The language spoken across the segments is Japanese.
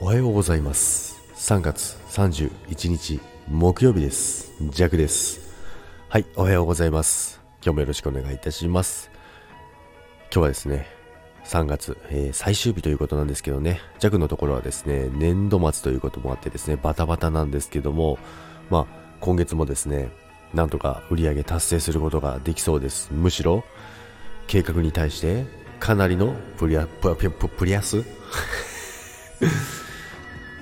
おはようございます。3月31日木曜日です。ジャクです。はいおはようございます。今日もよろしくお願いいたします。今日はですね3月、えー、最終日ということなんですけどね、ジャクのところはですね、年度末ということもあってですね、バタバタなんですけども、まあ、今月もですね、なんとか売り上げ達成することができそうです。むしろ、計画に対してかなりのプリアププププリアス？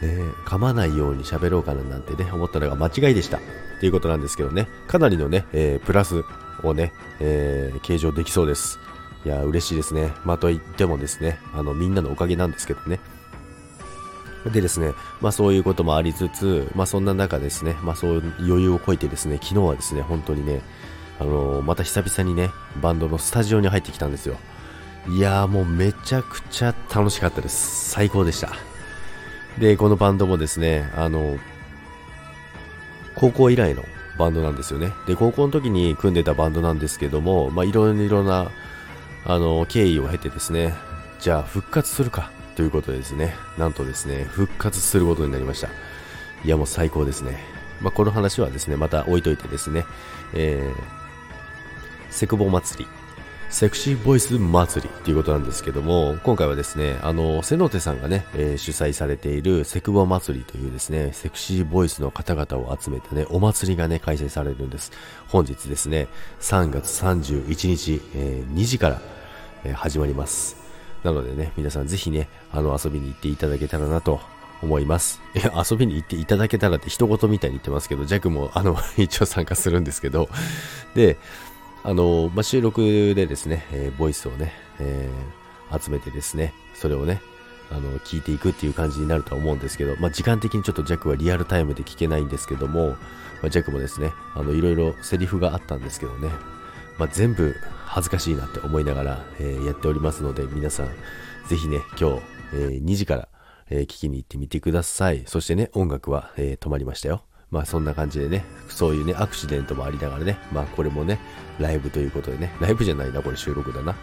ね噛まないように喋ろうかななんてね思ったのが間違いでしたということなんですけどねかなりのね、えー、プラスをね、えー、計上できそうですいや嬉しいですねまあと言ってもですねあのみんなのおかげなんですけどねでですね、まあそういうこともありつつ、まあそんな中ですね、まあそう余裕をこいてですね、昨日はですね、本当にね、あのー、また久々にね、バンドのスタジオに入ってきたんですよ。いやーもうめちゃくちゃ楽しかったです。最高でした。で、このバンドもですね、あの、高校以来のバンドなんですよね。で、高校の時に組んでたバンドなんですけども、まあ、いろいろな、あの、経緯を経てですね、じゃあ復活するかということでですね、なんとですね、復活することになりました。いや、もう最高ですね。まあ、この話はですね、また置いといてですね、えー、セクボ祭りセクシーボイス祭りということなんですけども、今回はですね、あの、瀬ノ手さんがね、えー、主催されているセクボ祭りというですね、セクシーボイスの方々を集めたね、お祭りがね、開催されるんです。本日ですね、3月31日、えー、2時から、えー、始まります。なのでね、皆さんぜひね、あの、遊びに行っていただけたらなと思います。いや、遊びに行っていただけたらって一言みたいに言ってますけど、ジャックもあの、一応参加するんですけど、で、あの、まあ、収録でですね、えー、ボイスをね、えー、集めてですね、それをね、あの、聞いていくっていう感じになるとは思うんですけど、まあ、時間的にちょっとジャックはリアルタイムで聞けないんですけども、まあ、ジャックもですね、あの、いろいろセリフがあったんですけどね、まあ、全部恥ずかしいなって思いながら、えー、やっておりますので、皆さん、ぜひね、今日、えー、2時から、えー、聞きに行ってみてください。そしてね、音楽は、え止まりましたよ。まあそんな感じでね、そういうね、アクシデントもありながらね、まあこれもね、ライブということでね、ライブじゃないな、これ収録だな。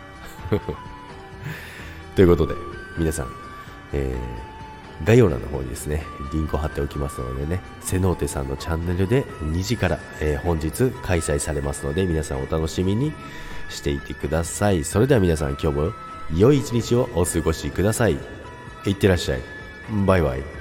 ということで、皆さん、えー、概要欄の方にですね、リンクを貼っておきますのでね、セノーテさんのチャンネルで2時から、えー、本日開催されますので、皆さんお楽しみにしていてください。それでは皆さん今日も良い一日をお過ごしください。いってらっしゃい。バイバイ。